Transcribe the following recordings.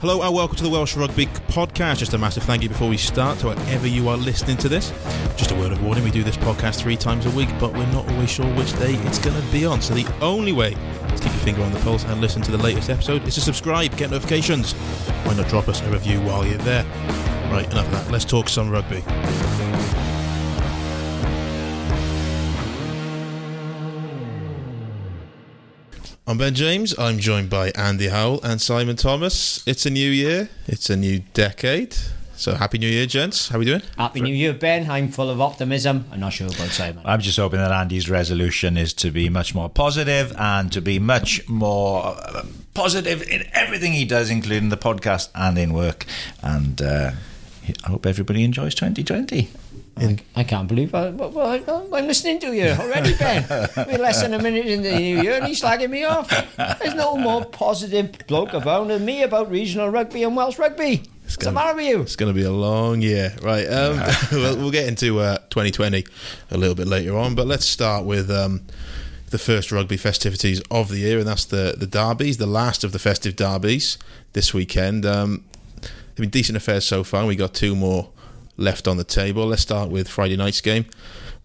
Hello and welcome to the Welsh Rugby Podcast. Just a massive thank you before we start to wherever you are listening to this. Just a word of warning: we do this podcast three times a week, but we're not always sure which day it's going to be on. So the only way to keep your finger on the pulse and listen to the latest episode is to subscribe, get notifications. Why not drop us a review while you're there? Right, enough of that. Let's talk some rugby. I'm Ben James. I'm joined by Andy Howell and Simon Thomas. It's a new year. It's a new decade. So happy New Year, gents. How are we doing? Happy New Year, Ben. I'm full of optimism. I'm not sure about Simon. I'm just hoping that Andy's resolution is to be much more positive and to be much more uh, positive in everything he does, including the podcast and in work. And uh, I hope everybody enjoys 2020. I, I can't believe I, well, I'm listening to you already, Ben. We're less than a minute in the new year and he's slagging me off. There's no more positive bloke around than me about regional rugby and Welsh rugby. What's the matter with you? It's going to be a long year, right? Um, we'll, we'll get into uh, 2020 a little bit later on, but let's start with um, the first rugby festivities of the year, and that's the the derbies, the last of the festive derbies this weekend. Um, they've been decent affairs so far. We got two more left on the table. Let's start with Friday night's game.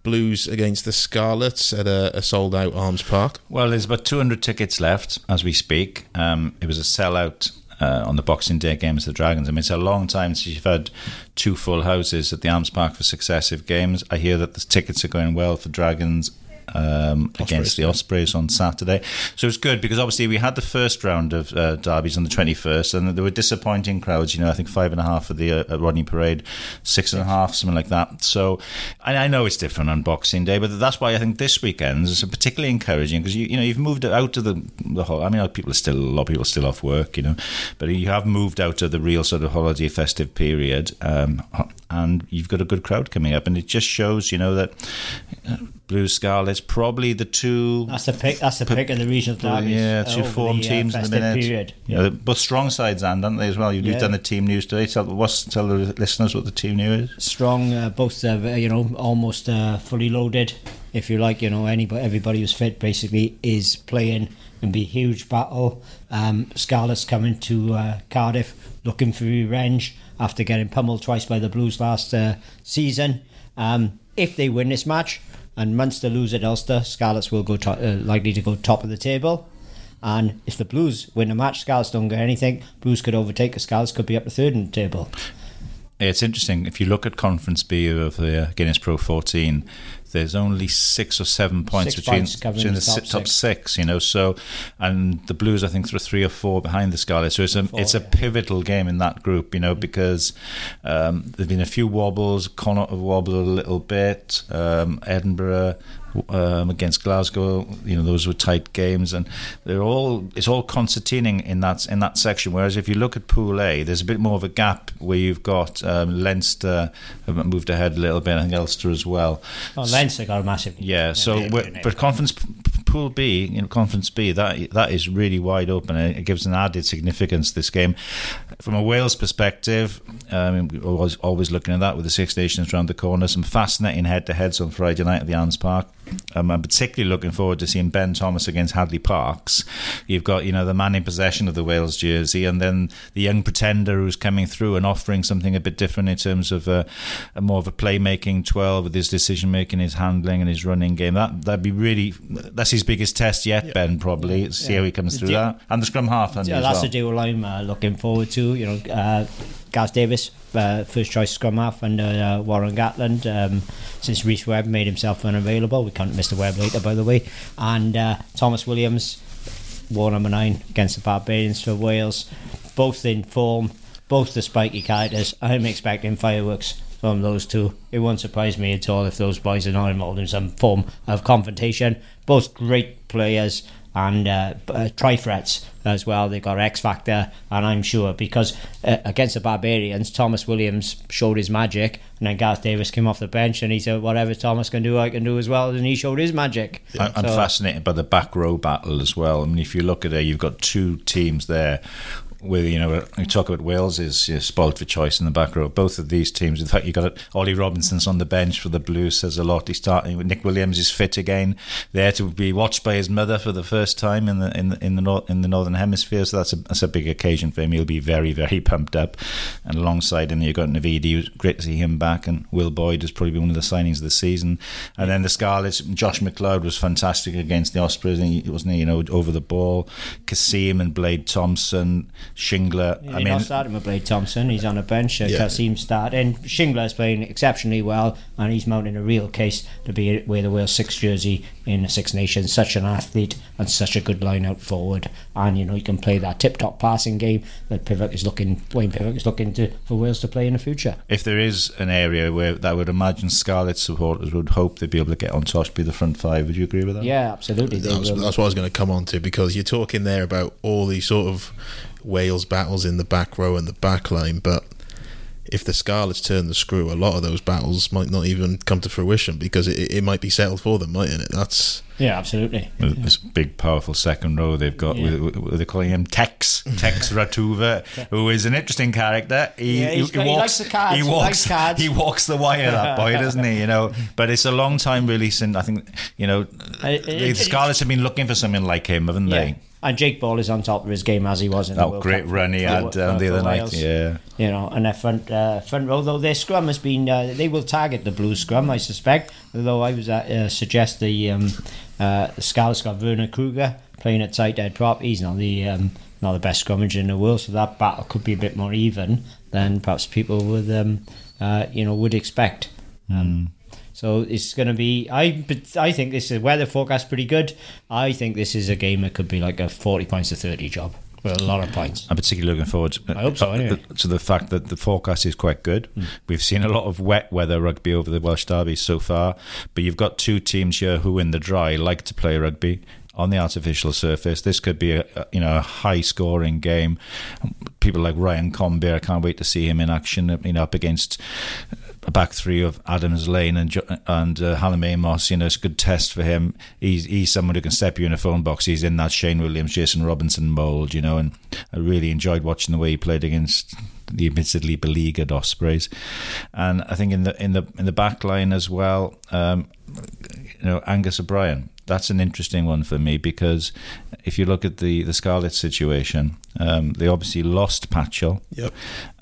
Blues against the Scarlets at a, a sold out Arms Park. Well, there's about 200 tickets left as we speak. Um, it was a sellout uh, on the Boxing Day games, of the Dragons. I mean, it's a long time since you've had two full houses at the Arms Park for successive games. I hear that the tickets are going well for Dragons um, against the Ospreys on Saturday. So it's good because obviously we had the first round of uh, derbies on the 21st, and there were disappointing crowds. You know, I think five and a half for the uh, Rodney Parade, six and a half, something like that. So and I know it's different on Boxing Day, but that's why I think this weekend is particularly encouraging because you you know you've moved out of the the whole. I mean, people are still a lot of people are still off work, you know, but you have moved out of the real sort of holiday festive period, um, and you've got a good crowd coming up, and it just shows, you know, that. Uh, Blue Scarlets, probably the two. That's the pick. That's the pick of the regional derbies. Yeah, two form the, teams uh, in the minute. Period. Yeah, both strong sides, and aren't they as well? You've yeah. done the team news today. Tell what's tell the listeners what the team news is. Strong, uh, both uh, you know, almost uh, fully loaded. If you like, you know, anybody, everybody who's fit basically is playing. and be a huge battle. Um, Scarlets coming to uh, Cardiff looking for revenge after getting pummeled twice by the Blues last uh, season. Um, if they win this match and Munster lose at Ulster, Scarlets will go to, uh, likely to go top of the table. And if the Blues win a match, Scarlets don't get anything. Blues could overtake the Scarlets, could be up the third in the table. It's interesting. If you look at Conference B of the Guinness Pro 14, there's only six or seven points six between, points between the, the top, top six. six. you know. So, and the Blues, I think, are three or four behind the Scarlets. So it's a Four, it's a yeah. pivotal game in that group, you know, because um, there've been a few wobbles. Connacht have wobbled a little bit. Um, Edinburgh. Um, against Glasgow, you know those were tight games, and they're all it's all concertining in that in that section. Whereas if you look at Pool A, there's a bit more of a gap where you've got um, Leinster have moved ahead a little bit, and I think Ulster as well. Oh, Leinster got a massive. Yeah, so but conference pool B, you know, conference B, that that is really wide open. It gives an added significance to this game. From a Wales perspective, um, we're always always looking at that with the Six Nations around the corner. Some fascinating head-to-heads on Friday night at the Arms Park. Um, I'm particularly looking forward to seeing Ben Thomas against Hadleigh Parkes. You've got you know the man in possession of the Wales jersey, and then the young pretender who's coming through and offering something a bit different in terms of a, a more of a playmaking twelve with his decision making, his handling, and his running game. That that'd be really that's his biggest test yet, Ben. Probably see how he comes through Yeah. that, and the scrum half. Yeah, that's well. the duel I'm uh, looking forward to. You know, uh, Gaz Davies, uh, first choice scrum half under uh, Warren Gatland. Um, since Rhys Webb made himself unavailable, we can't miss the Webb later, by the way. And uh, Tomos Williams, war number nine against the Barbarians for Wales, both in form, both the spiky characters. I'm expecting fireworks from those two. It won't surprise me at all if those boys are not involved in some form of confrontation. Both great players and uh, uh, try threats as well. They've got X Factor, and I'm sure because uh, against the Barbarians, Tomos Williams showed his magic, and then Gareth Davies came off the bench and he said, "Whatever Tomos can do, I can do as well." And he showed his magic. I'm So- fascinated by the back row battle as well. I mean, if you look at it, you've got two teams there. With you know talk about Wales is you know, spoiled for choice in the back row. Both of these teams, in fact, you got Ollie Robinson's on the bench for the Blues says a lot. He's starting. Nick Williams is fit again, there to be watched by his mother for the first time in the in the in the, nor- in the northern hemisphere. So that's a that's a big occasion for him. He'll be very very pumped up. And alongside him, you've got Navidi. Great to see him back, and Will Boyde has probably been one of the signings of the season. And then the Scarlets, Josh Macleod was fantastic against the Ospreys, wasn't he, you know over the ball. Cassiem and Blade Thomson, Shingler. You're I not starting with Blade Thomson. He's on a bench. Uh, Yeah. Cassiem starting. Shingler's playing exceptionally well, and he's mounting a real case to be wear the Wales Six jersey in the Six Nations. Such an athlete and such a good line out forward, and you know he can play that tip-top passing game that Pivac is looking. Wayne Pivac is looking to for Wales to play in the future. if there is an area where that I would imagine Scarlet supporters would hope they'd be able to get on top, be the front five. Would you agree with that? Yeah, absolutely. That's, that's what I was going to come on to because you're talking there about all these sort of Wales battles in the back row and the back line, but if the Scarlets turn the screw, a lot of those battles might not even come to fruition because it, it might be settled for them, mightn't it? That's Yeah, absolutely. With This big, powerful second row they've got. Yeah. With, with, they're calling him Tex Tex Ratuva, who is an interesting character. He, Yeah, he's got- he likes the cards, He he walks. likes cards. He walks the wire. That boy, doesn't he? You know. But it's a long time really since I think you know I- the Scarlets have been looking for something like him, haven't Yeah. they? And Jake Ball is on top of his game as he was in the World great Cup run he had um, the other night. Yeah. you know, and their front uh, front row though their scrum has been uh, they will target the blue scrum I suspect although I was uh, uh, suggest the um, uh, Scarlets got Werner Kruger playing at tight end prop he's not the um, not the best scrummager in the world so that battle could be a bit more even than perhaps people would um, uh, you know would expect um, so it's going to be. I I think this is weather forecast pretty good. I think this is a game that could be like a forty points to thirty job with a lot of points. I'm particularly looking forward to, I hope so, uh, anyway. to the fact that the forecast is quite good. Hmm. We've seen a lot of wet weather rugby over the Welsh Derby so far, but you've got two teams here who, in the dry, like to play rugby on the artificial surface. This could be a a- you know a high scoring game. People like Ryan Conbeer, I can't wait to see him in action. You know, up against a back three of Adams Lane and and uh, Hallam Amos. You know, it's a good test for him. He's he's someone who can step you in a phone box. He's in that Shane Williams, Jason Robinson mould. You know, and I really enjoyed watching the way he played against the admittedly beleaguered Ospreys. And I think in the in the in the back line as well. Um, you know, Angus O'Brien. That's an interesting one for me because if you look at the the Scarlet situation, um, they obviously lost Patchell. Yep.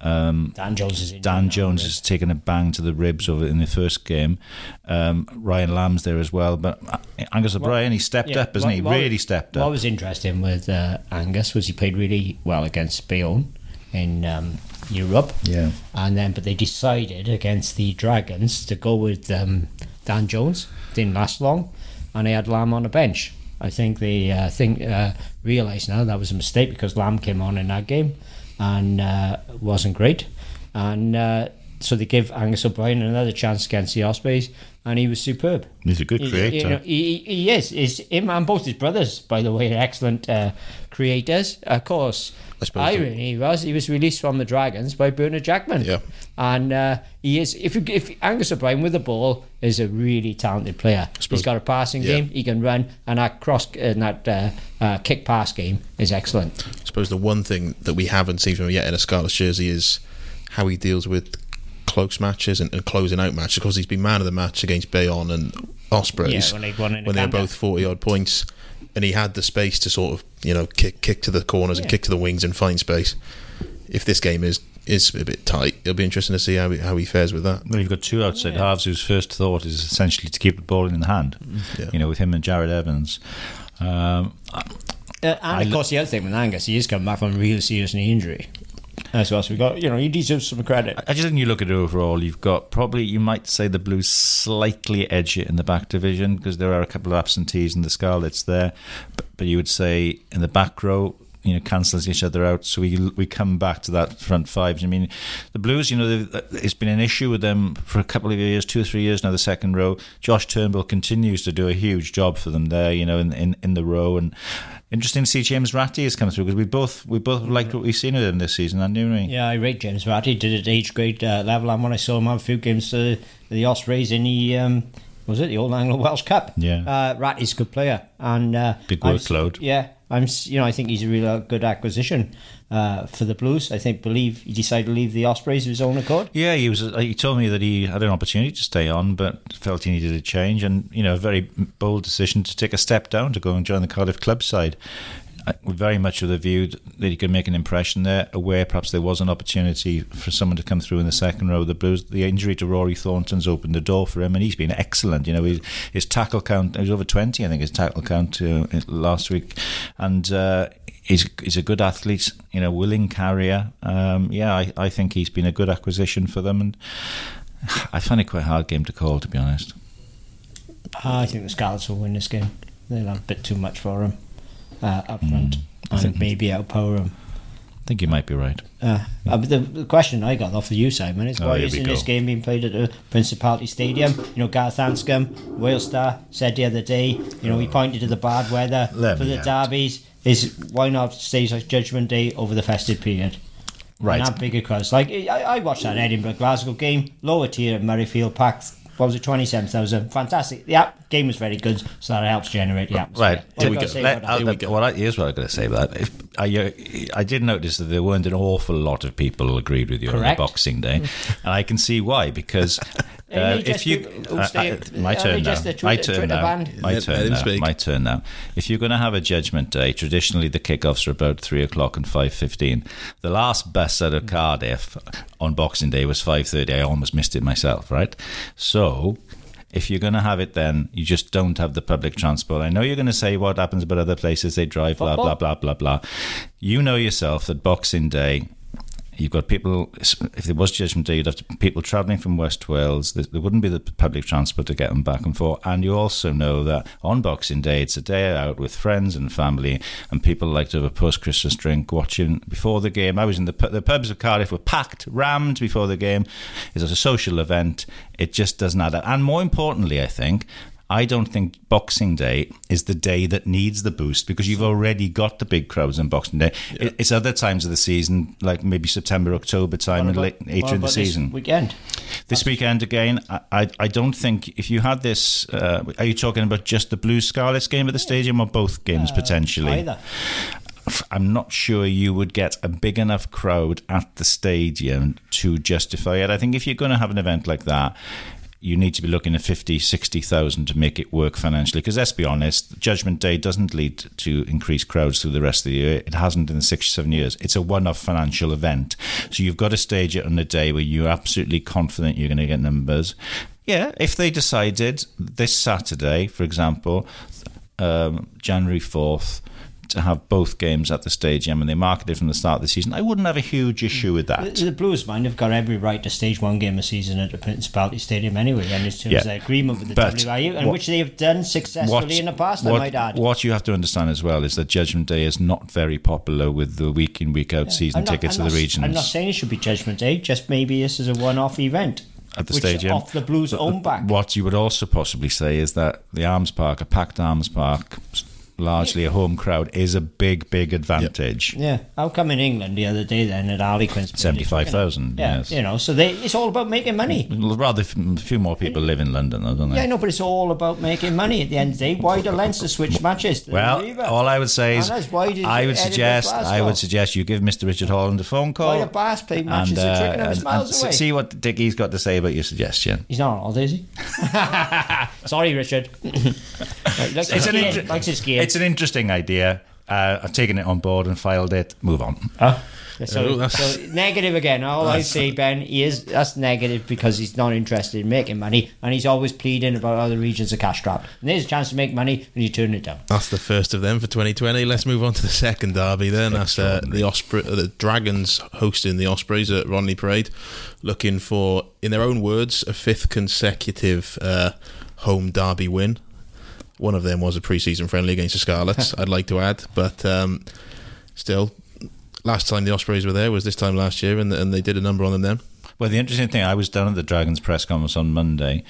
Um, Dan Jones is in Dan Jones right? has taken a bang to the ribs over in the first game. Um, Ryan Lamb's there as well, but Angus O'Brien he stepped Yeah, up, hasn't what- he? what- really stepped What up. What was interesting with uh, Angus was he played really well against Bayonne in um, Europe, yeah, and then but they decided against the Dragons to go with um, Dan Jones. Didn't last long, and they had Lamb on the bench. I think they uh, think uh, realise now that was a mistake because Lamb came on in that game and uh, wasn't great, and uh, so they give Angus O'Brien another chance against the Ospreys, and he was superb. he's a good He- creator. You know, he, he he is. Is him and both his brothers, by the way, are excellent uh, creators. Of course, I suppose so. was he was released from the Dragons by Bernard Jackman. Yeah. and uh, he is. If you, if Angus O'Brien with the ball is a really talented player. He's got a passing Yeah. game. He can run, and that cross and that uh, uh, kick pass game is excellent. I suppose the one thing that we haven't seen from him yet in a Scarlet jersey is how he deals with close matches and, and closing out matches. Because he's been man of the match against Bayonne and Ospreys Yeah, when they won when they were both forty odd points, and he had the space to sort of you know kick kick to the corners and kick to the wings and find space. If this game is is a bit tight, it'll be interesting to see how he, how he fares with that. Well, you've got two outside Yeah. halves whose first thought is essentially to keep the ball in the hand. Yeah. You know, with him and Jarrod Evans. Um, Uh, and I of lo- course, the other thing with Angus, he is coming back from a real serious knee injury. Well, so we got you know he deserves some credit. I just think you look at it overall, you've got probably, you might say the Blues slightly edge it in the back division because there are a couple of absentees in the Scarlets there. But, but you would say in the back row, you know, cancels each other out. So we we come back to that front fives. I mean, the Blues, you know, uh, it's been an issue with them for a couple of years, two or three years now. The second row, Josh Turnbull continues to do a huge job for them there. You know, in in, in the row and. Interesting to see James Ratti has come through because we both we both liked what we've seen of him this season, hadn't we? Yeah, I rate James Ratti. Did it at age grade uh, level, and when I saw him on a few games, uh, the Ospreys in the um, was it the Old Anglo Welsh Cup? Yeah. uh, Ratti's a good player, and uh, Big workload. Yeah, I'm, you know, I think he's a real good acquisition uh, for the Blues. I think believe he decided to leave the Ospreys of his own accord. Yeah, he was. uh, He told me that he had an opportunity to stay on, but felt he needed a change, and you know, a very bold decision to take a step down to go and join the Cardiff club side. Very much of a view that he could make an impression there, aware perhaps there was an opportunity for someone to come through in the second row of the Blues. The injury to Rory Thornton's opened the door for him, and he's been excellent. You know, his, his tackle count, he was over 20, I think, his tackle count uh, last week. And uh, he's, he's a good athlete, you know, willing carrier. Um, yeah, I, I think he's been a good acquisition for them. And I find it quite a hard game to call, to be honest. I think the Scarlets will win this game. They'll have a bit too much for him uh, up front, and maybe outpower him. I think you might be right. Uh, uh, but the, the question I got off of you, Simon, is Oh, why here isn't this game being played at the Principality Stadium? You know, Gareth Anscombe, Wales Star, said the other day, you know, he pointed to the bad weather Let for the out. derbies. Is why not stage like Judgment Day over the festive period? Right. And have bigger crowds. Like, I, I watched that Edinburgh Glasgow game, lower tier at Murrayfield packed. What was it, 27,000? Fantastic. The app, game was very good, so that helps generate the atmosphere. Right. Here we go. Let- about I'll- that? what I, here's what I'm going to say about that. If, I, uh, I did notice that there weren't an awful lot of people agreed with you Correct. on the Boxing Day, and I can see why. Because uh, if you, uh, stay- my turn now, just my turn now, my Let- let turn now, my turn now. If you're going to have a Judgment Day, traditionally the kickoffs are about three o'clock and five fifteen. The last bus out of Cardiff on Boxing Day was five thirty. I almost missed it myself. Right, so if you're going to have it then you just don't have the public transport. I know you're going to say what happens about other places. They drive blah blah blah blah blah. You know yourself that boxing day You've got people. If there was Judgment Day, you'd have people travelling from West Wales. There, there wouldn't be the public transport to get them back and forth. And you also know that on Boxing Day, it's a day out with friends and family, and people like to have a post-Christmas drink, watching before the game. I was in the the pubs of Cardiff were packed, rammed before the game. It's a social event. It just doesn't add up. And more importantly, I think. I don't think Boxing Day is the day that needs the boost because you've already got the big crowds on Boxing Day. It- It's other times of the season, like maybe September, October time, and late, later in the season. weekend. This weekend again, I, I, I don't think if you had this, uh, are you talking about just the Blue Scarlets game at the stadium or both games potentially? Either. I'm not sure you would get a big enough crowd at the stadium to justify it. I think if you're going to have an event like that, you need to be looking at 50, 60,000 to make it work financially. Because let's be honest, Judgment Day doesn't lead to increased crowds through the rest of the year. It hasn't in the six, seven years. It's a one off financial event. So you've got to stage it on a day where you're absolutely confident you're going to get numbers. Yeah, if they decided this Saturday, for example, um, January 4th, to have both games at the stadium and they marketed from the start of the season, I wouldn't have a huge issue with The, that. the Blues, mind, have got every right to stage one game a season at the Principality Stadium anyway, and it's terms Yeah. of their agreement with the But WRU, and what- which they have done successfully in the past, I what, might add. what you have to understand as well is that Judgment Day is not very popular with the week in, week out season not- tickets I'm to the regions. I'm not saying it should be Judgment Day, just maybe this is a one off event. at the which stadium. off the Blues' own back. What you would also possibly say is that the Arms Park, a packed Arms Park, largely a home crowd, is a big, big advantage. Yeah, how come in England the other day then at Harlequins? 75,000, Yeah, yes. you know, so they, it's all about making money. Rather, a few more people live in London, though, don't they? Yeah, no, but it's all about making money at the end of the day. Why do Leinster switch matches? Well, all I would say is, And why did I would suggest, I would suggest you give Mr. Richard Holland a phone call. Why do Bath play matches at Twickenham? It's miles s- away. see what Dickie's got to say about your suggestion. He's not on holiday, is he? Sorry, Richard. Likes, his an gear, inter- likes his gear. It's an interesting idea. Uh, I've taken it on board and filed it. Move on. Huh? So, Oh, so negative again. All I see, Ben, he is that's negative because he's not interested in making money, and he's always pleading about other regions are cash strapped. And there's a chance to make money, and you turn it down. That's the first of them for 2020. Let's move on to the second derby then. That's uh, the Osprey, uh, the Dragons hosting the Ospreys at Rodney Parade, looking for, in their own words, a fifth consecutive uh, home derby win. One of them was a pre-season friendly against the Scarlets. I'd like to add, but um, still, last time the Ospreys were there was this time last year, and, and they did a number on them then. Well, the interesting thing, I was down at the Dragons press conference on Monday,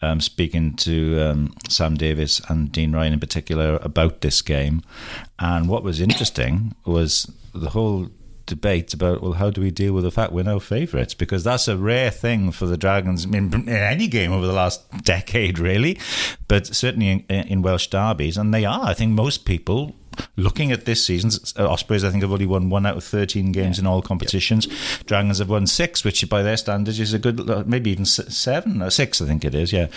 um, speaking to um, Sam Davies and Dean Ryan in particular about this game. And what was interesting was the whole debate about, well, how do we deal with the fact we're no favourites? Because that's a rare thing for the Dragons in, in any game over the last decade, really, but certainly in, in Welsh derbies. And they are. I think most people looking at this season, uh, Ospreys I think have only won one out of thirteen games in all competitions. Dragons have won six, which by their standards is a good, uh, maybe even seven or six. I think it is. Yeah,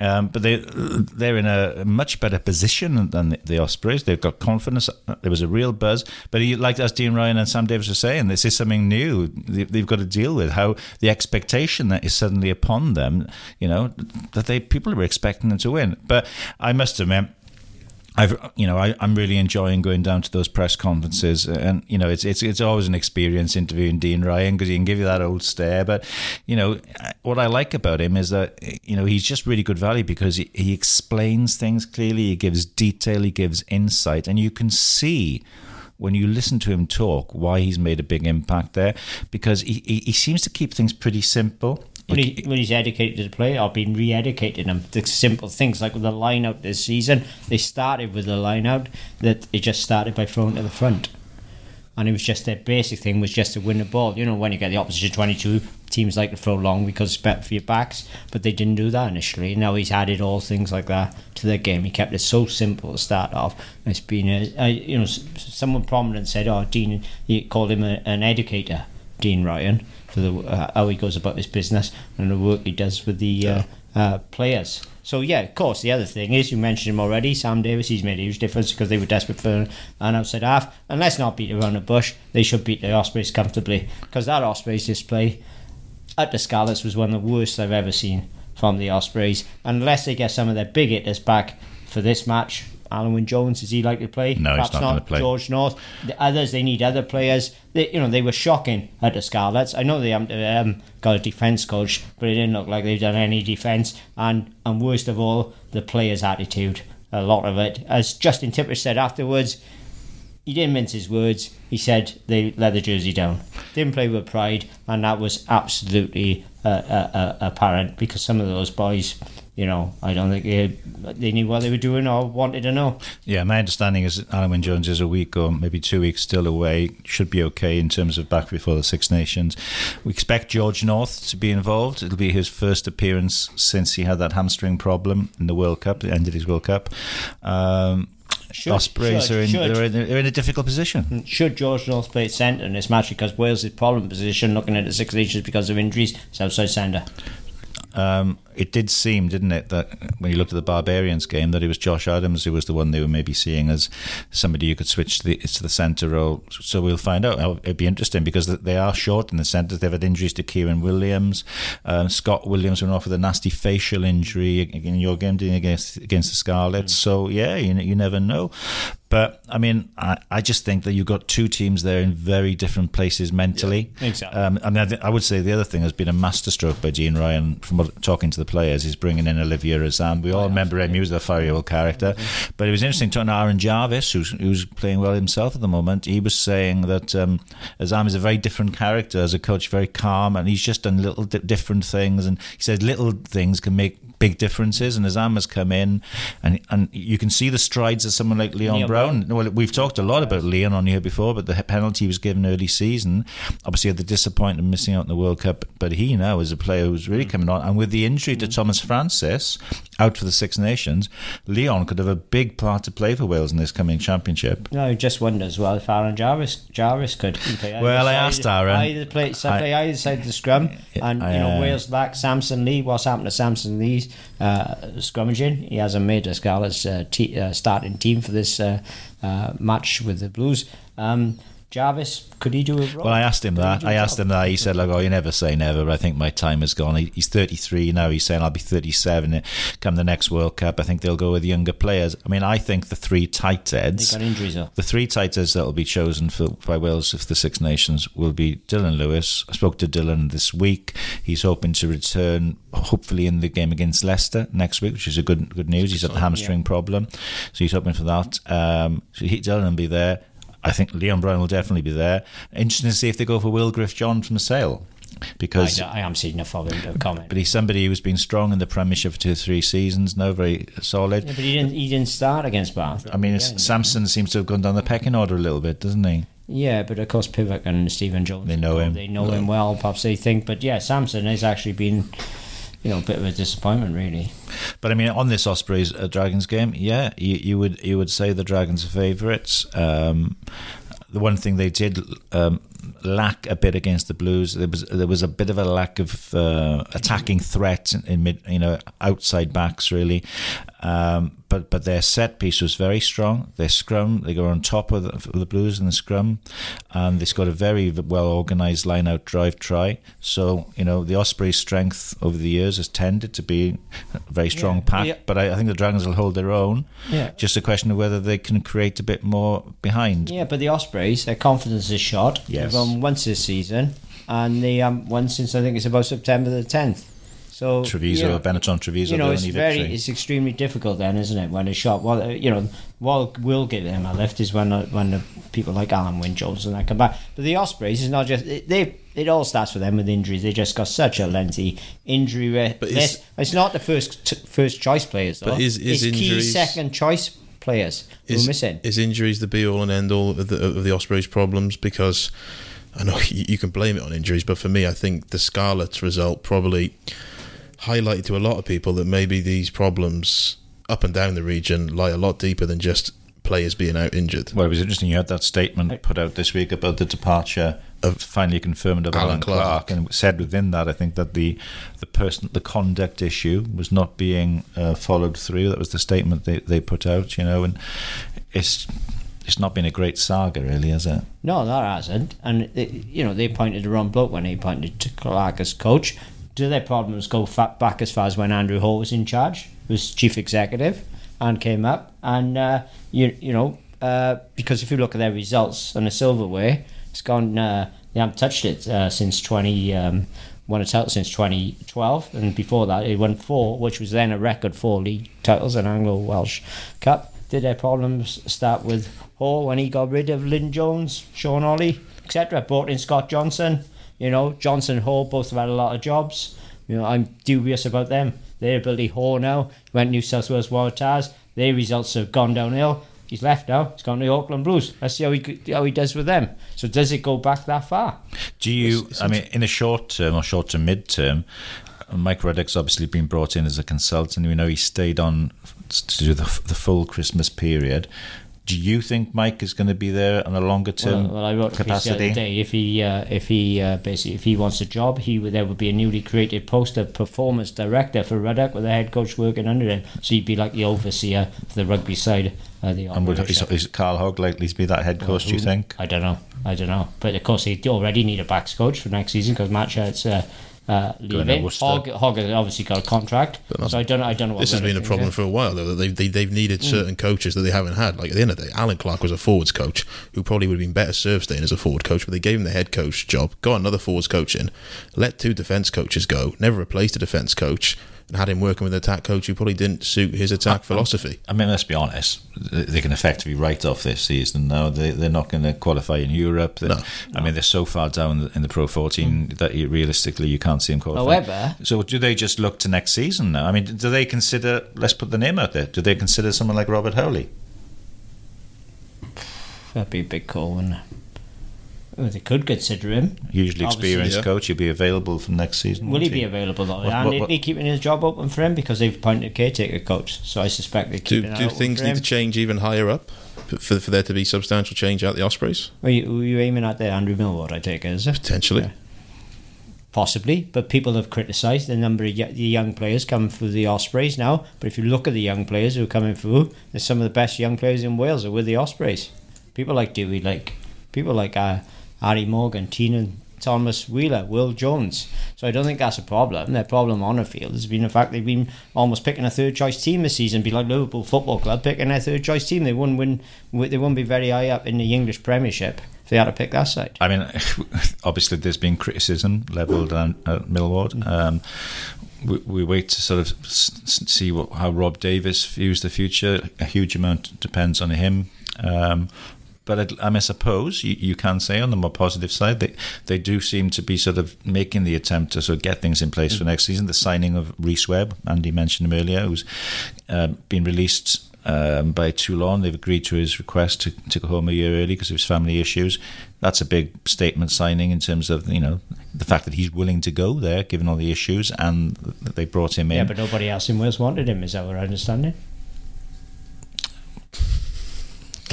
um, but they they're in a much better position than the, the Ospreys. They've got confidence. There was a real buzz, but he, like as Dean Ryan and Sam Davies were saying, this is something new. They, they've got to deal with how the expectation that is suddenly upon them. You know that they people were expecting them to win, but I must admit. I've, you know, I, I'm really enjoying going down to those press conferences, and you know, it's it's it's always an experience interviewing Dean Ryan because he can give you that old stare. But you know, what I like about him is that you know he's just really good value because he, he explains things clearly, he gives detail, he gives insight, and you can see when you listen to him talk why he's made a big impact there because he, he, he seems to keep things pretty simple. When, he, when he's educated to the play or been re-educating them the simple things like with the line out this season they started with the line out that they just started by throwing to the front. And it was just their basic thing was just to win the ball. You know when you get the opposition 22 teams like to throw long because it's better for your backs but they didn't do that initially. Now he's added all things like that to their game. He kept it so simple to start off. It's been a, a you know someone prominent said oh Dean he called him a, an educator Dean Ryan for the uh, how he goes about his business and the work he does with the uh, uh, players. So yeah, of course. The other thing is you mentioned him already. Sam Davis. He's made a huge difference because they were desperate for an outside half. And let's not beat around the bush. They should beat the Ospreys comfortably because that Ospreys display at the Scarlets was one of the worst I've ever seen from the Ospreys. Unless they get some of their big hitters back for this match. Alun Wyn Jones, is he likely to play? No, he's Perhaps not gonna play. George North. The others, they need other players. They, you know, they were shocking at the Scarlets. I know they haven't um, got a defence coach, but it didn't look like they've done any defence. And and worst of all, the players' attitude. A lot of it, as Justin Tipuric said afterwards, he didn't mince his words. He said they let the jersey down, didn't play with pride, and that was absolutely uh, apparent because some of those boys, you know, I don't think they, they knew what they were doing or wanted to know. Yeah, my understanding is Alun Jones is a week or maybe two weeks still away. Should be okay in terms of back before the Six Nations. We expect George North to be involved. It'll be his first appearance since he had that hamstring problem in the World Cup, the end of his World Cup. Um, Should- Ospreys should- are in should. they're, in they're in a difficult position. Mm, should George North play centre in this match because Wales' is problem position, looking at the Six Nations because of injuries, is outside centre. Um, it did seem, didn't it, that when you looked at the Barbarians game, that it was Josh Adams who was the one they were maybe seeing as somebody who could switch to the, to the centre role. So we'll find out. It'd be interesting because they are short in the centre. They've had injuries to Kieran Williams. Um, Scott Williams went off with a nasty facial injury in your game against against the Scarlets. So yeah, you, you never know. But I mean, I, I just think that you've got two teams there in very different places mentally. Yeah, exactly. Um, I mean, I, th- I would say the other thing has been a masterstroke by Dean Ryan from what, talking to the players. He's bringing in Olivier Azam. We all remember him; he was a fiery old character. But it was interesting talking to Aaron Jarvis, who's, who's playing well himself at the moment. He was saying that um, Azam is a very different character as a coach, very calm, and he's just done little di- different things. And he said little things can make big differences. And Azam has come in, and and you can see the strides of someone like Leon Leon Brown. Brown. Well, we've talked a lot about Leon on here before, but the penalty was given early season. Obviously, had the disappointment of missing out in the World Cup, but he now is a player who's really hmm. coming on. And with the injury to Tomas Francis out for the Six Nations, Leon could have a big part to play for Wales in this coming championship. No, I just wonder as well if Aaron Jarvis Jarvis could play. either Well, I side- asked Aaron. Either play, I- either side of the scrum, and I, you know uh, Wales lack Samson Lee. What's happened to Samson Lee's uh, scrummaging? He hasn't made a Scarlet's uh, te- uh, starting team for this uh, uh, match with the Blues. Um, Jarvis, could he do a role? Well, I asked him Could that. I asked job? him that. He said, "Like, oh, you never say never." But I think my time is gone. He, he's 33 now. He's saying I'll be 37 come the next World Cup. I think they'll go with younger players. I mean, I think the three tight heads. got injuries though. The three tight ends that will be chosen for, by Wales for the Six Nations will be Dillon Lewis. I spoke to Dillon this week. He's hoping to return, hopefully, in the game against Leicester next week, which is a good good news. He's got a hamstring problem, so he's hoping for that. Um, so he, Dillon will be there. I think Leon Brown will definitely be there. Interesting to see if they go for Will Griff John from Sale. Because I, I am seeing of him comment. but he's somebody who's been strong in the Premiership for two or three seasons now, very solid. Yeah, but he didn't. He didn't start against Bath. I mean, Yeah, Samson seems to have gone down the pecking order a little bit, doesn't he? Yeah, but of course Pivac and Stephen Jones. They know him. They know him well. Perhaps they think, but yeah, Samson has actually been you know, a bit of a disappointment, really. But I mean, on this Ospreys uh, Dragons game, yeah, you, you would you would say the Dragons are favourites. Um, the one thing they did um, lack a bit against the Blues, there was there was a bit of a lack of uh, attacking threat in, in, mid, you know, outside backs really. Um, but but their set piece was very strong. Their scrum, they go on top of the, of the Blues in the scrum, and they've got a very well organised line out drive try. So you know the Ospreys' strength over the years has tended to be a very strong Yeah, pack. yeah. But I, I think the Dragons will hold their own. Yeah. Just a question of whether they can create a bit more behind. Yeah, but the Ospreys, their confidence is shot. Yes. They've won once this season, and they um won since I think it's about September the tenth. So Treviso, Benetton Treviso, you know, it's very, victory. it's extremely difficult then, isn't it? When a shot, well, uh, you know, what will give them a lift is when uh, when the people like Alun Wyn Jones and that come back. But the Ospreys is not just they. It all starts for them with injuries. They just got such a lengthy injury list. It's not the first t- first choice players though. But is- is it's key second choice players who is, are missing. is injuries the be all and end all of the, of the Ospreys' problems? Because I know you, you can blame it on injuries, but for me, I think the Scarlets result probably highlighted to a lot of people that maybe these problems up and down the region lie a lot deeper than just players being out injured. Well, it was interesting. You had that statement put out this week about the departure of finally confirmed of Allen Allen, Clarke. Clarke. and said within that, I think that the the person, the conduct issue was not being uh, followed through. That was the statement they, they put out. You know, and it's it's not been a great saga, really, has it? No, that hasn't. And they, you know they appointed the wrong bloke when they appointed to Clarke as coach. Do their problems go back as far as when Andrew Hore was in charge, was chief executive, and came up? And uh, you you know uh, because if you look at their results on the silverware, it's gone. Uh, they haven't touched it uh, since twenty. Um, won a title since 2012, and before that, it won four, which was then a record four league titles and Anglo Welsh Cup. Did their problems start with Hore when he got rid of Lyn Jones, Sean Holley, etc.? Brought in Scott Johnson. You know, Johnson Hore both have had a lot of jobs. You know, I'm dubious about them. Their ability, Hore now went New South Wales Waratahs. Their results have gone downhill. He's left now. He's gone to the Auckland Blues. Let's see how he how he does with them. So does it go back that far? Do you? I mean, in a short term or short to mid term, Mike Ruddock's obviously been brought in as a consultant. We know he stayed on to do the, the full Christmas period. Do you think Mike is going to be there on a longer term Well, well, I wrote a piece the capacity? other day. If he, uh, if he uh, basically, if he wants a job, he would, there would be a newly created post of performance director for Ruddock with a head coach working under him. So he'd be like the overseer for the rugby side of the And would, is, is Carl Hogg likely to be that head coach? do you think? I don't know. I don't know. But of course, they already need a backs coach for next season because Matt Sherratt's uh, uh, leaving. Hogg has obviously got a contract, so I don't know. I don't know. What This has been a problem for a while, though. That they've, they, they've Mm. needed certain coaches that they haven't had. Like at the end of the day, Allen Clarke was a forwards coach who probably would have been better served staying as a forward coach, but they gave him the head coach job, got another forwards coach in, let two defence coaches go, never replaced a defence coach, and had him working with an attack coach who probably didn't suit his attack philosophy. I mean, let's be honest. They can effectively write off this season now. They, they're not going to qualify in Europe. They- No. I mean, they're so far down in the Pro 14 hmm. that you, realistically you can't see them qualify. However- so do they just look to next season now? I mean, do they consider? Let's put the name out there. Do they consider someone like Robert Howley? That'd be a big call, wouldn't it? Well, they could consider him. Hugely Obviously, experienced yeah. coach. He'll be available for next season. Will he won't be available though? What- and what- they'd what- be keeping his job open for him because they've appointed a caretaker coach. So I suspect they're Do, keeping do it things for need him. to change even higher up for, for there to be substantial change out the Ospreys? Were you, were you aiming at there, Andrew Millward? I take it, is it? Potentially. Yeah. Possibly, but people have criticised the number of y- the young players coming through the Ospreys now. But if you look at the young players who are coming through, there's some of the best young players in Wales are with the Ospreys. People like Dewi, like people like uh, Harri Morgan, Teenan Thomas Wheeler, Will Jones. So I don't think that's a problem. Their problem on the field has been the fact they've been almost picking a third choice team this season. Be like Liverpool Football Club picking their third choice team. They wouldn't win. They wouldn't be very high up in the English Premiership if they had to pick that side. I mean, obviously, there's been criticism levelled at, at Millward. Um, we, we wait to sort of see what, how Rob Davies views the future. A huge amount depends on him. Um, but it, I, I suppose you, you can say on the more positive side they they do seem to be sort of making the attempt to sort of get things in place for next season. The signing of Rhys Webb, Andy mentioned him earlier, who's uh, been released um, by Toulon. They've agreed to his request to, to go home a year early because of his family issues. That's a big statement signing in terms of you know the fact that he's willing to go there, given all the issues, and that they brought him in. Yeah, but nobody else in Wales wanted him. Is that our understanding? There we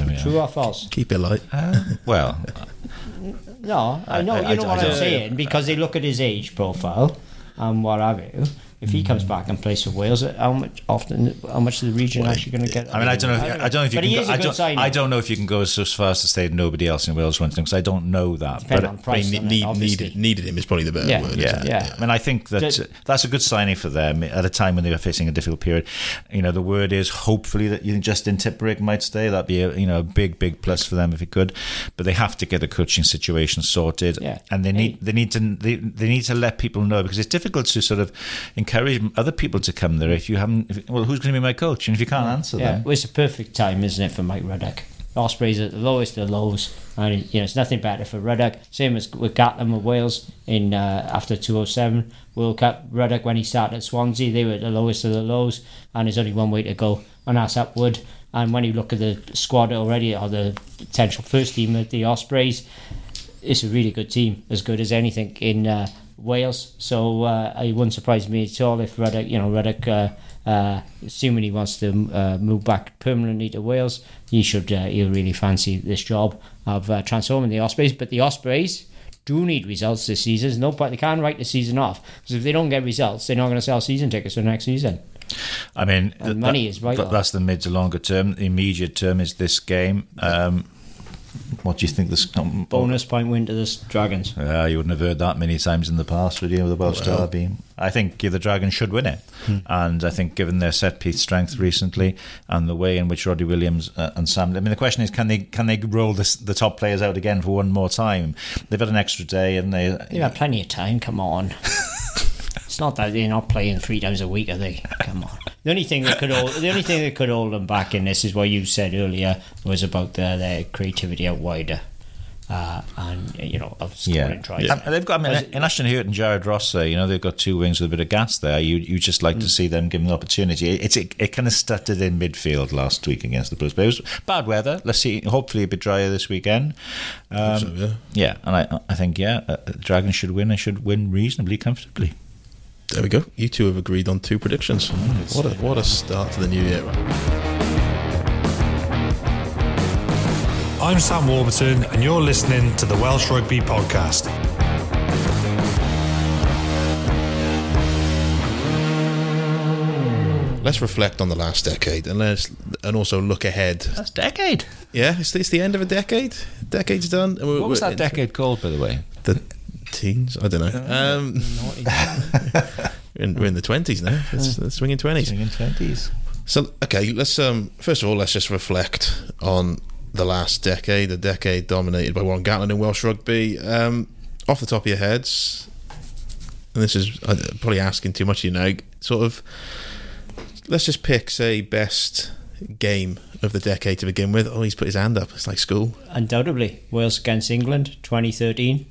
are. True or false? Keep it light. Uh, well, No, I know. I- you I- know I what I'm don't- saying because they look at his age profile and what have you. If he comes back and plays for Wales, how much often? How much is the region actually going to get? I mean, I don't know. If, I don't know if you but can. Go, I don't. signing. I don't know if you can go so far as to say nobody else in Wales wants him because I don't know that. Depend but on I price. mean, doesn't it, needed, needed him is probably the better Yeah, word. Yeah, isn't yeah. I mean, I think that uh, that's a good signing for them at a time when they were facing a difficult period. You know, the word is hopefully that you Justin Tipuric might stay. That'd be a you know a big big plus for them if he could. But they have to get the coaching situation sorted, Yeah. and they need they need to they, they need to let people know because it's difficult to sort of encourage other people to come there if you haven't. If, well, who's going to be my coach? And if you can't answer Yeah, them, well, it's a perfect time, isn't it, for Mike Ruddock? Ospreys at the lowest of the lows, and you know it's nothing better for Ruddock. Same as with Gatland with Wales in uh, after 207 World Cup. Ruddock when he started at Swansea, they were at the lowest of the lows, and there's only one way to go, and that's upward. And when you look at the squad already, or the potential first team of the Ospreys, it's a really good team, as good as anything in uh, Wales. So uh, it wouldn't surprise me at all if Ruddock, you know, Ruddock, uh, uh, assuming he wants to uh, move back permanently to Wales, he should, uh, he'll really fancy this job of uh, transforming the Ospreys. But the Ospreys do need results this season. There's no point, they can't write the season off because if they don't get results, they're not going to sell season tickets for next season. I mean, And th- money that- is vital. that- That's the mid to longer term. The immediate term is this game. Um, what do you think this um, Bonus point win to the Dragons. Yeah, you wouldn't have heard that many times in the past, would you, with the Welsh Well. Derby? I think the Dragons should win it. And I think, given their set piece strength recently and the way in which Rhodri Williams uh, and Sam, I mean, the question is, can they can they roll this, the top players out again for one more time? They've had an extra day, and they. They've had plenty of time. Come on. it's not that they're not playing three times a week, are they? Come on. The only thing that could hold, the only thing that could hold them back in this is what you said earlier was about their, their creativity out wider, uh, and you know of scoring Yeah, tries. And they've got. I mean, in Ashton Hewitt and Jared Rosser there, you know, they've got two wings with a bit of gas there. You you just like to see them given the opportunity. It's it, it kind of stuttered in midfield last week against the Blues, but it was bad weather. Let's see. Hopefully, a bit drier this weekend. Um, So, yeah. Yeah, and I, I think yeah, uh, Dragons should win. and should win reasonably comfortably. There we go. You two have agreed on two predictions. What a what a start to the new year. I'm Sam Warburton, and you're listening to the Welsh Rugby Podcast. Let's reflect on the last decade and let's and also look ahead. That's decade. Yeah, it's, it's the end of a decade. Decade's done. What was that decade called, by the way? The teens. I don't know. Um, we're, in, we're in the twenties now. It's, it's swinging twenties. In twenties. So okay, let's um first of all let's just reflect on the last decade, a decade dominated by Warren Gatland in Welsh rugby. Um, off the top of your heads, and this is uh, probably asking too much, you know. Sort of, let's just pick say best game of the decade to begin with. Oh, he's put his hand up. It's like school. Undoubtedly, Wales against England, 2013.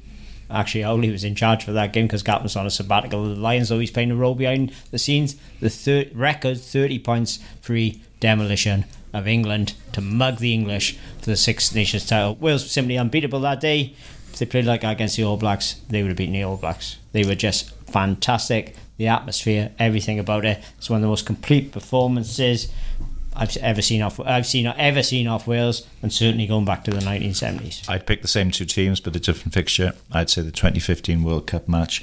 Actually, Oli was in charge for that game because Gat was on a sabbatical the Lions, though he's playing a role behind the scenes. The record 30 points free demolition of England to mug the English for the Six Nations title. Wales were simply unbeatable that day. If they played like that against the All Blacks, they would have beaten the All Blacks. They were just fantastic. The atmosphere, everything about it. It's one of the most complete performances I've ever seen off. I've seen ever seen off Wales, and certainly going back to the 1970s. I'd pick the same two teams, but a different fixture. I'd say the 2015 World Cup match.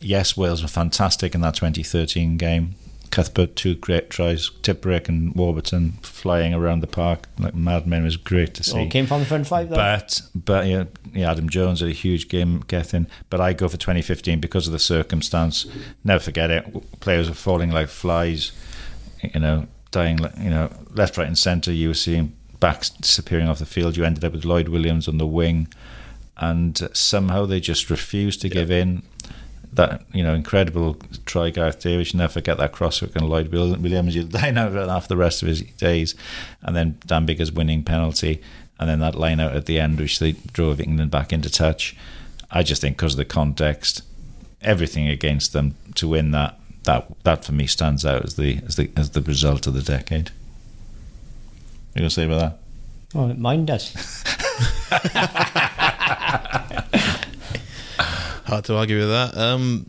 Yes, Wales were fantastic in that 2013 game. Cuthbert, two great tries. Tipuric and Warburton flying around the park like madmen was great to see. All came from the front five, though. But but yeah, yeah, Adam Jones had a huge game getting. But I go for 2015 because of the circumstance. Never forget it. Players were falling like flies. You know, dying. You know, left, right, and centre. You were seeing backs disappearing off the field. You ended up with Lloyd Williams on the wing, and somehow they just refused to give in. That you know, incredible try, Gareth Davies. You never forget that crosshook and Lloyd Williams. You line out after the rest of his days, and then Dan Biggar's winning penalty, and then that line out at the end, which they drove England back into touch. I just think because of the context, everything against them to win that that that for me stands out as the as the as the result of the decade. You gonna say about that? Oh, mine does. Hard to argue with that. Um,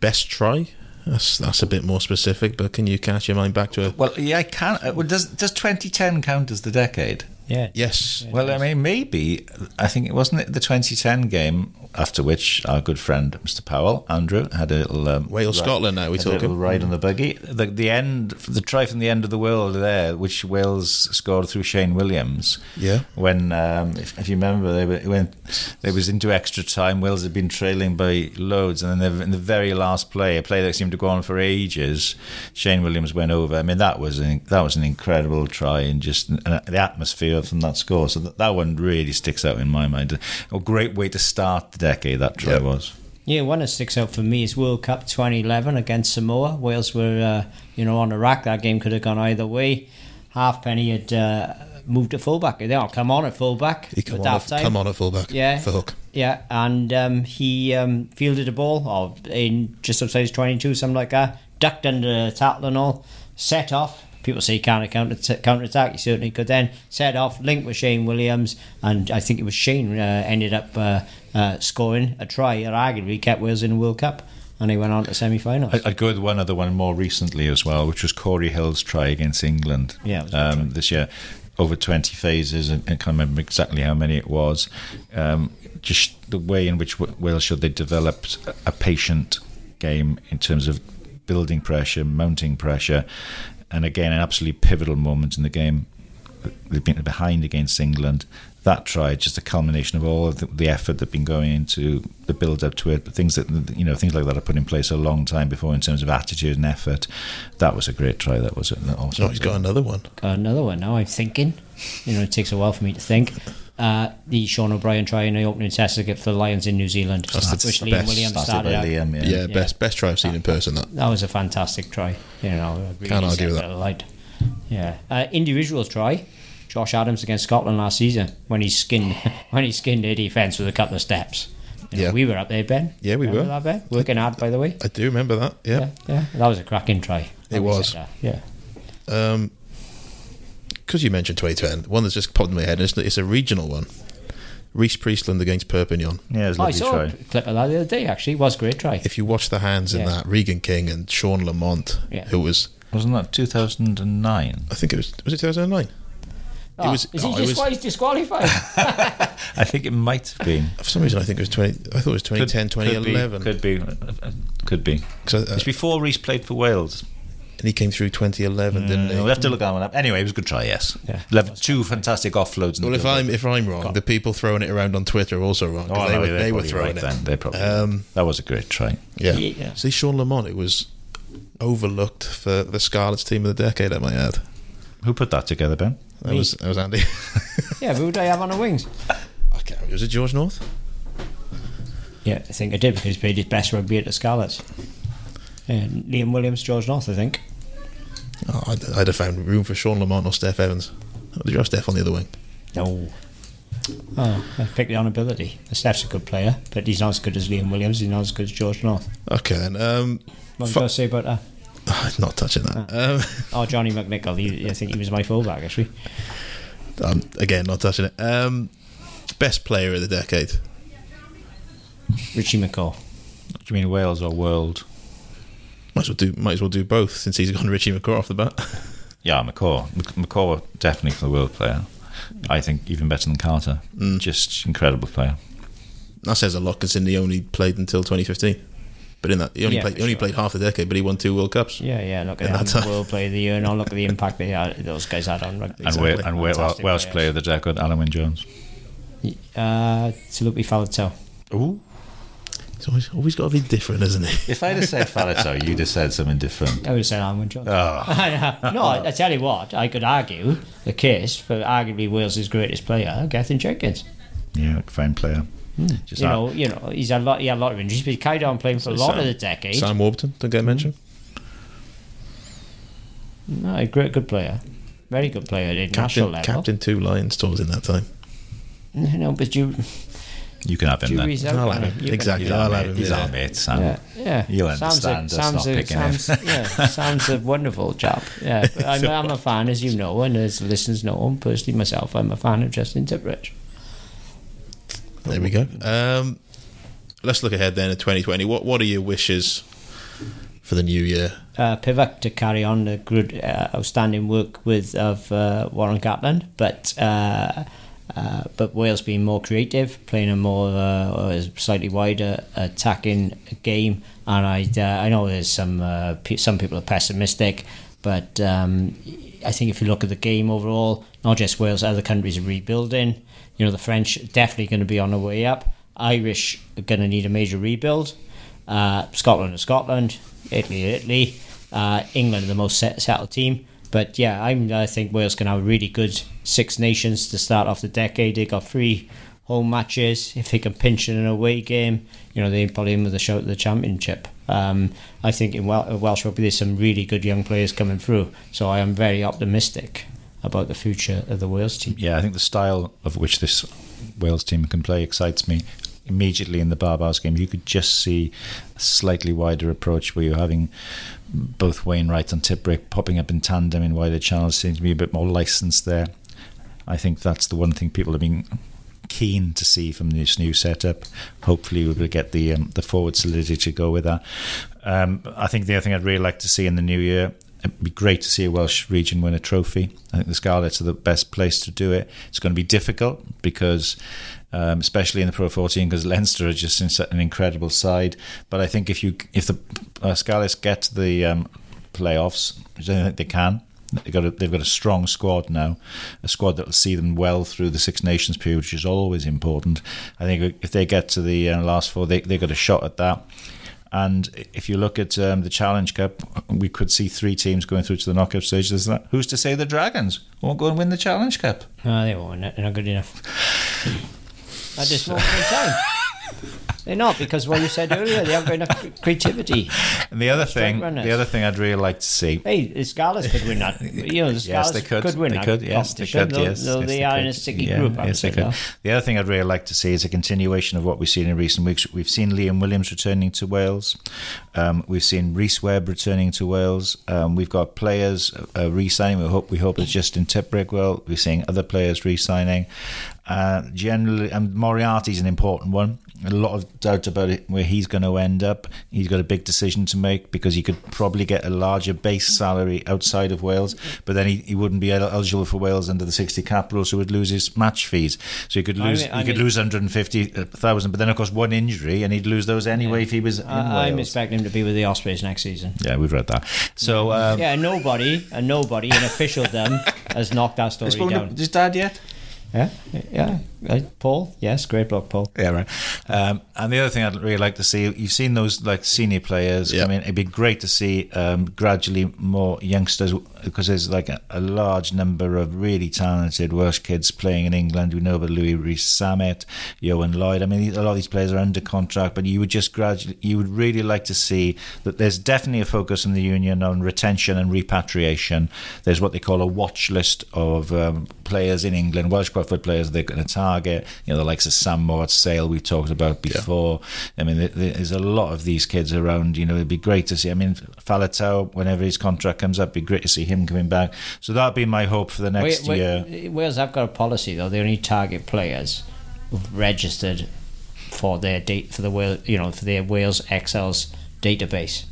best try. That's that's a bit more specific, but can you cast your mind back to it? Well, yeah, I can. Uh, well, does does 2010 count as the decade? Yeah. yes? Well, I mean, maybe. I think it wasn't it the 2010 game after which our good friend Mr. Powell, Andrew, had a little um, Wales, ride- Scotland now, we had a little talking? ride on the buggy. The, the end, the try from the end of the world there, which Wales scored through Shane Williams. Yeah. When, um, if, if you remember, they were, when they was into extra time. Wales had been trailing by loads, and then in the very last play, a play that seemed to go on for ages, Shane Williams went over. I mean, that was an, that was an incredible try, and just uh, the atmosphere from that score. So that, that one really sticks out in my mind. A great way to start the decade. That try Yep. was. Yeah, one that sticks out for me is World Cup 2011 against Samoa. Wales were, uh, you know, on the rack. That game could have gone either way. Halfpenny had uh, moved to fullback. They all come on at fullback. He come at on, half-time. at, come on at fullback. Yeah. for hook. Yeah, and um, he um, fielded a ball or in just outside his 22, something like that. Ducked under the tackle and all. Set off. People say he can't counter counter attack. He certainly could. Then set off, linked with Shane Williams, and I think it was Shane uh, ended up uh, uh, scoring a try that arguably kept Wales in the World Cup, and he went on to semi-finals. I'd go with one other one more recently as well, which was Cory Hill's try against England Yeah, it was a good um, this year. Over 20 phases, and I can't remember exactly how many it was. Um, just the way in which Wales should they developed a patient game in terms of building pressure, mounting pressure, and again, an absolutely pivotal moment in the game. They've been behind against England. That try, just a culmination of all of the, the effort that's been going into the build up to it, but things that you know, things like that are put in place a long time before in terms of attitude and effort. That was a great try. That was it. Also, Oh, he's got another one. Got another one now. I'm thinking. You know, it takes a while for me to think. Uh, the Sean O'Brien try in the opening test for the Lions in New Zealand, That's the which Liam. Williams started started by out. Liam. Yeah, Yeah. best best try I've seen in person. That That was a fantastic try. You know, really Can't argue with that. it alight. Yeah, uh, individual try. Josh Adams against Scotland last season when he skinned when he skinned their defence with a couple of steps. You know, Yeah. we were up there, Ben. Yeah, we Remember were. That, Ben? Working hard, by the way. I do remember that. Yeah. Yeah, yeah. That was a cracking try. It was. Yeah. Um, because you mentioned 2010, one that's just popped in my head. It's, it's a regional one. Rhys Priestland against Perpignan. Yeah, it was a Oh, I saw try. a clip of that the other day. Actually, it was a great try. If you watch the hands in Yeah. that, Regan King and Sean Lamont, Yeah. who was, Wasn't that 2009? I think it was, was it 2009? Oh, was- is he oh, it was- he's disqualified? I think it might have been. For some reason, I think it was 20. I thought it was 2010, 2011. Could be. Could be. uh, Could be. 'Cause I- uh, It's before Rhys played for Wales. And he came through 2011, didn't he? We have to look that one up. Anyway, it was a good try. Yes. Yeah. Left two fantastic offloads. In Well, the if. I'm if I'm wrong, the people throwing it around on Twitter are also wrong. Oh, they no, were, they're were throwing right it. then. They're probably Um, that was a great try. Yeah. Yeah. See, Sean Lamont, it was overlooked for the Scarlets team of the decade. I might add. Who put that together, Ben? That was that was Andy. yeah, who would I have on the wings? I. Was it George North? Yeah, I think I did because he played his best rugby at the Scarlets. Yeah, Liam Williams, George North, I think. Oh, I'd, I'd have found room for Sean Lamont or Steff Evans. Or did you have Steff on the other wing? No. Oh, I picked it on ability. Steff's a good player, but he's not as good as Liam Williams. He's not as good as George North. Okay, then. Um, What Fu- did I say about that? I'm not touching that. Um, Oh, Johnny McNicholl. He, I think he was my fullback, actually. um, again, not touching it. Um, best player of the decade. Richie McCaw. Do you mean Wales or world? Might as well do. Might as well do both since he's gone Richie McCaw off the bat. Yeah, McCaw. McCaw definitely for the world player. I think even better than Carter. Mm. Just incredible player. that says a lot considering he only played until 2015. But in that, he only Yeah, played. He only sure. played half the decade, but he won two World Cups. Yeah, yeah. Look at In him, that time. World Player of the Year, and I'll look at the impact they had, those guys had on rugby. And, Exactly. Wa- and Welsh players. player of the decade, Alun Wyn Jones. Uh, Salute Faletau. Ooh. He's always, always got to be different, isn't it? If I'd have said Faletau, you'd have said something different. I would have said Alun Jones. Ah. Oh. no, I, I tell you what, I could argue the case for arguably Wales's greatest player, Gethin Jenkins. Yeah, fine player. Hmm. Just You know, you know, he's had a lot, he had a lot of injuries, but he carried on playing for a lot of the decade. Sam Warburton, don't get mentioned. No, a great, good player, very good player at national Captain, level. captain two Lions tours in that time. No, but you, You can have him then. Jury's out I'll have him. him. You Exactly. He's I'll our have mate. him, He's yeah. our mate, Sam. Yeah, yeah. You'll Sam's understand a, us Sam's not a, picking him. Sam's, yeah, Sam's a wonderful chap. Yeah, but I'm, I'm a fan, as you know, and as listeners know, him personally myself, I'm a fan of Justin Tipuric. There we go. Um, let's look ahead then at 2020. What What are your wishes for the new year? uh, Pivac to carry on the good, uh, outstanding work with of uh, Warren Gatland, but uh, but Wales being more creative, playing a more uh, slightly wider attacking game, and I uh, I know there's some uh, some people are pessimistic, but um, I think if you look at the game overall, not just Wales, other countries are rebuilding. You know, the French are definitely going to be on the way up. Irish are going to need a major rebuild. Uh, Scotland is Scotland, Italy Italy, England are the most set, settled team. But yeah, I'm, I think Wales can have a really good Six Nations to start off the decade. They got three home matches. If they can pinch in an away game, you know they probably in with a shout at the championship. Um, I think in Wel- Welsh rugby there's some really good young players coming through. So I am very optimistic about the future of the Wales team. Yeah, I think the style of which this Wales team can play excites me. Immediately in the Barbars game, you could just see a slightly wider approach where you're having both Wainwright and Tipuric popping up in tandem in wider channels. Seems to be a bit more licensed there. I think that's the one thing people have been keen to see from this new setup. Hopefully, we'll get the um, the forward solidity to go with that. Um, I think the other thing I'd really like to see in the new year. It'd be great to see a Welsh region win a trophy. I think the Scarlets are the best place to do it. It's going to be difficult because, um, especially in the Pro 14, because Leinster are just an incredible side. But I think if you if the uh, Scarlets get to the um, playoffs, which I think they can, They've got, a, they've got a strong squad now, a squad that will see them well through the Six Nations period, which is always important. I think if they get to the uh, last four, they, they've got a shot at that. And if you look at um, the Challenge Cup, we could see three teams going through to the knockout stage. There's that. Who's to say the Dragons won't go and win the Challenge Cup? No, they won't. They're not good enough. Moment in time. They're not because what you said earlier, they haven't got enough creativity. And the other thing, the other thing I'd really like to see. Hey, the Scarlets could win that. You know, the Yes, Scarlets they could. win they could. Yes, they could. though- Yes, though yes, they are in a could. sticky Yeah, group. Yes, they could. The other thing I'd really like to see is a continuation of what we've seen in recent weeks. We've seen Liam Williams returning to Wales. Um, we've seen Rhys Webb returning to Wales. Um, we've got players uh, re-signing. We hope we hope it's Justin Tipuric. Well, we're seeing other players re-signing. Uh, generally, and Moriarty's an important one. A lot of doubt about it, where he's going to end up. He's got a big decision to make because he could probably get a larger base salary outside of Wales, but then he, he wouldn't be eligible for Wales under the 60 capital, so he would lose his match fees. So he could I lose mean- I he could mean- lose 150,000, but then of course one injury, and he'd lose those anyway if he was in I, I'm expecting him to be with the Ospreys next season. Yeah, we've read that. So um, Yeah, nobody, and nobody in them has knocked that story down. his dad yet? Yeah, yeah. Paul, yes, great bloke, Paul. Yeah, right. Um, and the other thing I'd really like to see, you've seen those like senior players. I mean, it'd be great to see um, gradually more youngsters because there's like a, a large number of really talented Welsh kids playing in England. We know about Louis Rees Zammit, Johan Lloyd. I mean, a lot of these players are under contract, but you would just gradually, you would really like to see that there's definitely a focus in the union on retention and repatriation. There's what they call a watch list of um, players in England, Welsh Crawford players they're going to target. You know, the likes of Sam Moore at Sale we talked about before. I mean, there's a lot of these kids around. You know, it'd be great to see. I mean, Faletau, whenever his contract comes up, it'd be great to see him coming back. So that'd be my hope for the next Wait, year. wait, Wales have got a policy though; they only target players registered for their date for the Wales, you know, for their Wales Exiles database.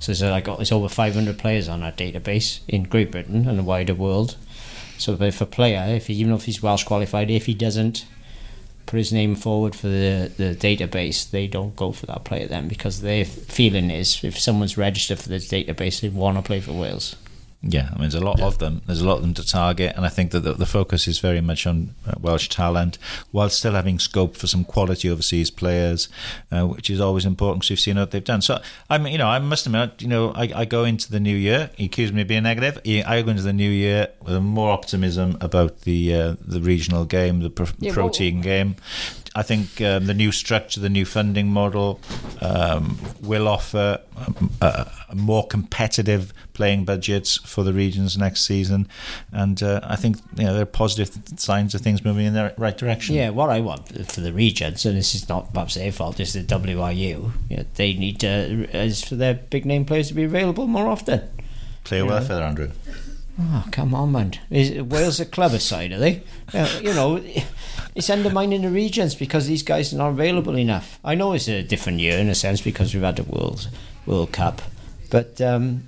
So there's like oh, it's over 500 players on our database in Great Britain and the wider world. So if a player, if he, even if he's Welsh qualified, if he doesn't put his name forward for the, the database, they don't go for that player then because their feeling is if someone's registered for this database, they want to play for Wales. Yeah, I mean, there's a lot of them. There's a lot of them to target, and I think that the, the focus is very much on uh, Welsh talent, while still having scope for some quality overseas players, uh, which is always important because we've seen what they've done. So, I mean, you know, I must admit, you know, I, I go into the new year. You accuse me of being negative. I go into the new year with more optimism about the uh, the regional game, the pro- Yeah, protein game. I think um, the new structure, the new funding model, um, will offer um, a, a more competitive playing budgets for the regions next season, and uh, I think you know there are positive signs of things moving in the right direction. Yeah, what I want for the regions, and this is not perhaps their fault, this is the WRU. You know, they need to, is for their big name players to be available more often. Player welfare, Andrew. Oh, come on, man. Is Wales are clever side, are they? Uh, you know, it's undermining the regions because these guys are not available enough. I know it's a different year in a sense because we've had the World, World Cup. But, um,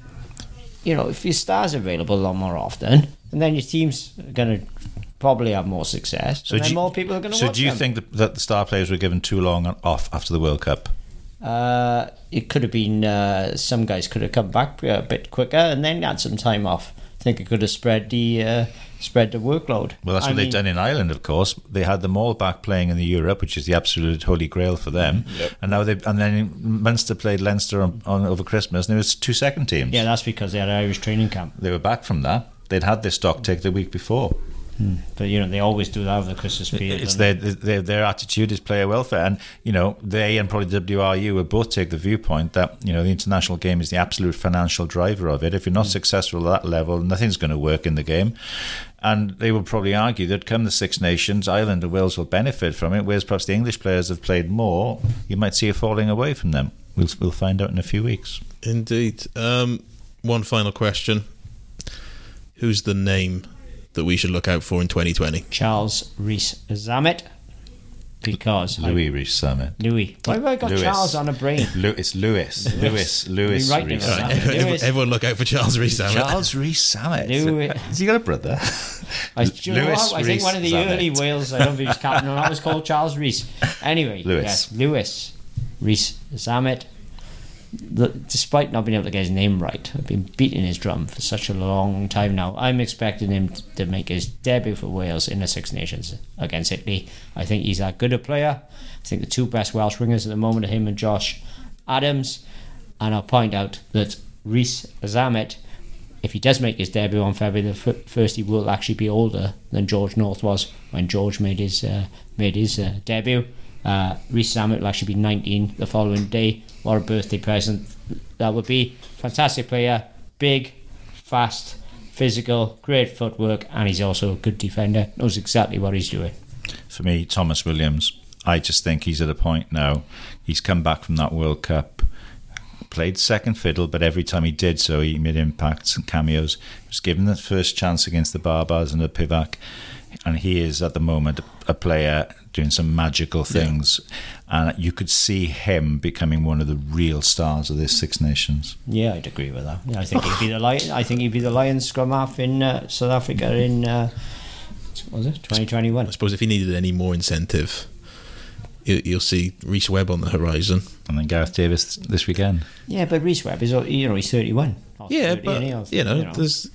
you know, if your stars are available a lot more often, and then your team's going to probably have more success, So and do then you- more people are going to So do you them. think that, that the star players were given too long off after the World Cup? Uh, it could have been uh, some guys could have come back a bit quicker and then had some time off. I think it could have spread the uh, spread the workload. Well, that's I what they've mean- done in Ireland, of course. They had them all back playing in the Europe, which is the absolute holy grail for them. And now they and then Munster played Leinster on, on over Christmas, and there was two second teams. Yeah, that's because they had Irish training camp. they were back from that. They'd had their stock take the week before. But you know they always do that over the Christmas period. It's their, their their attitude is player welfare, and you know they and probably WRU would both take the viewpoint that you know the international game is the absolute financial driver of it. If you're not successful at that level, nothing's going to work in the game. And they will probably argue that come the Six Nations, Ireland and Wales will benefit from it, whereas perhaps the English players have played more. You might see a falling away from them. We'll we'll find out in a few weeks. Indeed. Um, one final question: Who's the name that we should look out for in 2020? Charles Rees Zammit because I- Louis Rees Zammit. Louis. Why have I got Lewis. Charles on a brain? Lu- it's Lewis. Lewis. Lewis. Be right Rees there, Zammit. Everyone, everyone look out for Charles Rees. Zammit. Charles Rees Zammit. Louis- Has he got a brother? I, do you know what? I think one of the Rees early Wales, I don't think he was captain, or that was called Charles Rees. Anyway, Lewis. yes, Lewis Rees Zammit. The, despite not being able to get his name right, I've been beating his drum for such a long time now. I'm expecting him to make his debut for Wales in the Six Nations against Italy. I think he's that good a player. I think the two best Welsh wingers at the moment are him and Josh Adams. And I'll point out that Rees Zammit, if he does make his debut on February the first, he will actually be older than George North was when George made his uh, made his uh, debut. Uh, Rees Zammit will actually be 19 the following day. What a birthday present that would be! Fantastic player, big, fast, physical, great footwork, and he's also a good defender. Knows exactly what he's doing. For me, Tomos Williams. I just think he's at a point now. He's come back from that World Cup, played second fiddle, but every time he did so, he made impacts and cameos. He was given the first chance against the Barbars and the Pivac, and he is at the moment a player doing some magical things. And you could see him becoming one of the real stars of this Six Nations. Yeah, I'd agree with that. Yeah, I think he'd be the lion. I think he'd be the Lions scrum half in uh, South Africa in uh, what was it 2021. I suppose if he needed any more incentive, you- you'll see Rhys Webb on the horizon. And then Gareth Davies this weekend. Yeah, but Rhys Webb is you know he's 31. Yeah, 30, but and he'll- you know, there's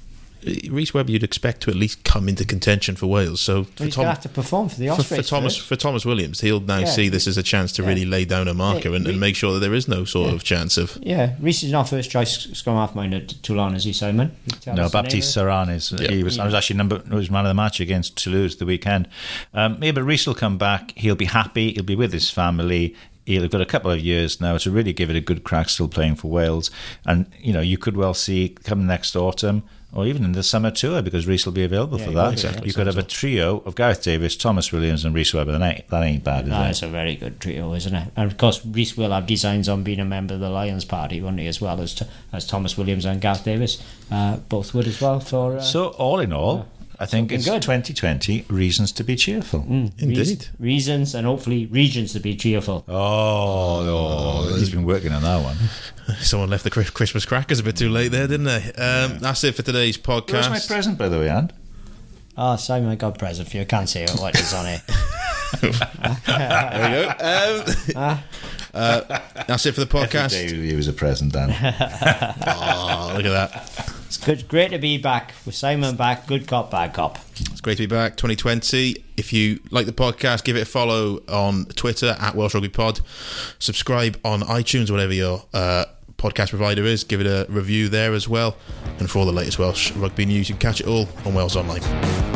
Rhys Webb. You'd expect to at least come into contention for Wales. So But for, he's Tom, going to have to perform for the for, Ospreys. for Tomos for Tomos Williams, he'll now Yeah. see this as a chance to Yeah. really lay down a marker Yeah, and, and make sure that there is no sort Yeah. of chance of. Yeah, Rhys is not first choice scrum half mind at Toulon, is he, Simon? Can No, us the name Baptiste of? Serin is. Yeah. He was. I was actually number. He was man of the match against Toulouse the weekend. Um, yeah, but Rhys will come back. He'll be happy. He'll be with his family. Have got a couple of years now to really give it a good crack. Still playing for Wales, and you know you could well see come next autumn. Or even in the summer tour, because Rhys will be available Yeah, for that. yeah. You could have a trio of Gareth Davies, Tomos Williams, and Rhys Webber. That ain't, that ain't bad, is No, it? it's a very good trio, isn't it? And of course, Rhys will have designs on being a member of the Lions Party, won't he, as well as as Tomos Williams and Gareth Davies, uh, both would as well. For uh, So all in all, I think Looking it's good. 2020 reasons to be cheerful. mm, Indeed. reas- reasons and hopefully regions to be cheerful. Oh, oh, he's been working on that one. Someone left the Christmas crackers a bit too late there, didn't they? Um, that's it for today's podcast. Where's my present, by the way, and Oh, Simon, I got a present for you. I can't say what is on it. there we go. Um, uh, that's it for the podcast. He was a present, Dan. Oh, look at that. It's good, great to be back with Simon back. Good cop, bad cop. It's great to be back. 2020. If you like the podcast, give it a follow on Twitter at Welsh Rugby Pod. Subscribe on iTunes, whatever your uh, podcast provider is. Give it a review there as well. And for all the latest Welsh rugby news, you can catch it all on Wales Online.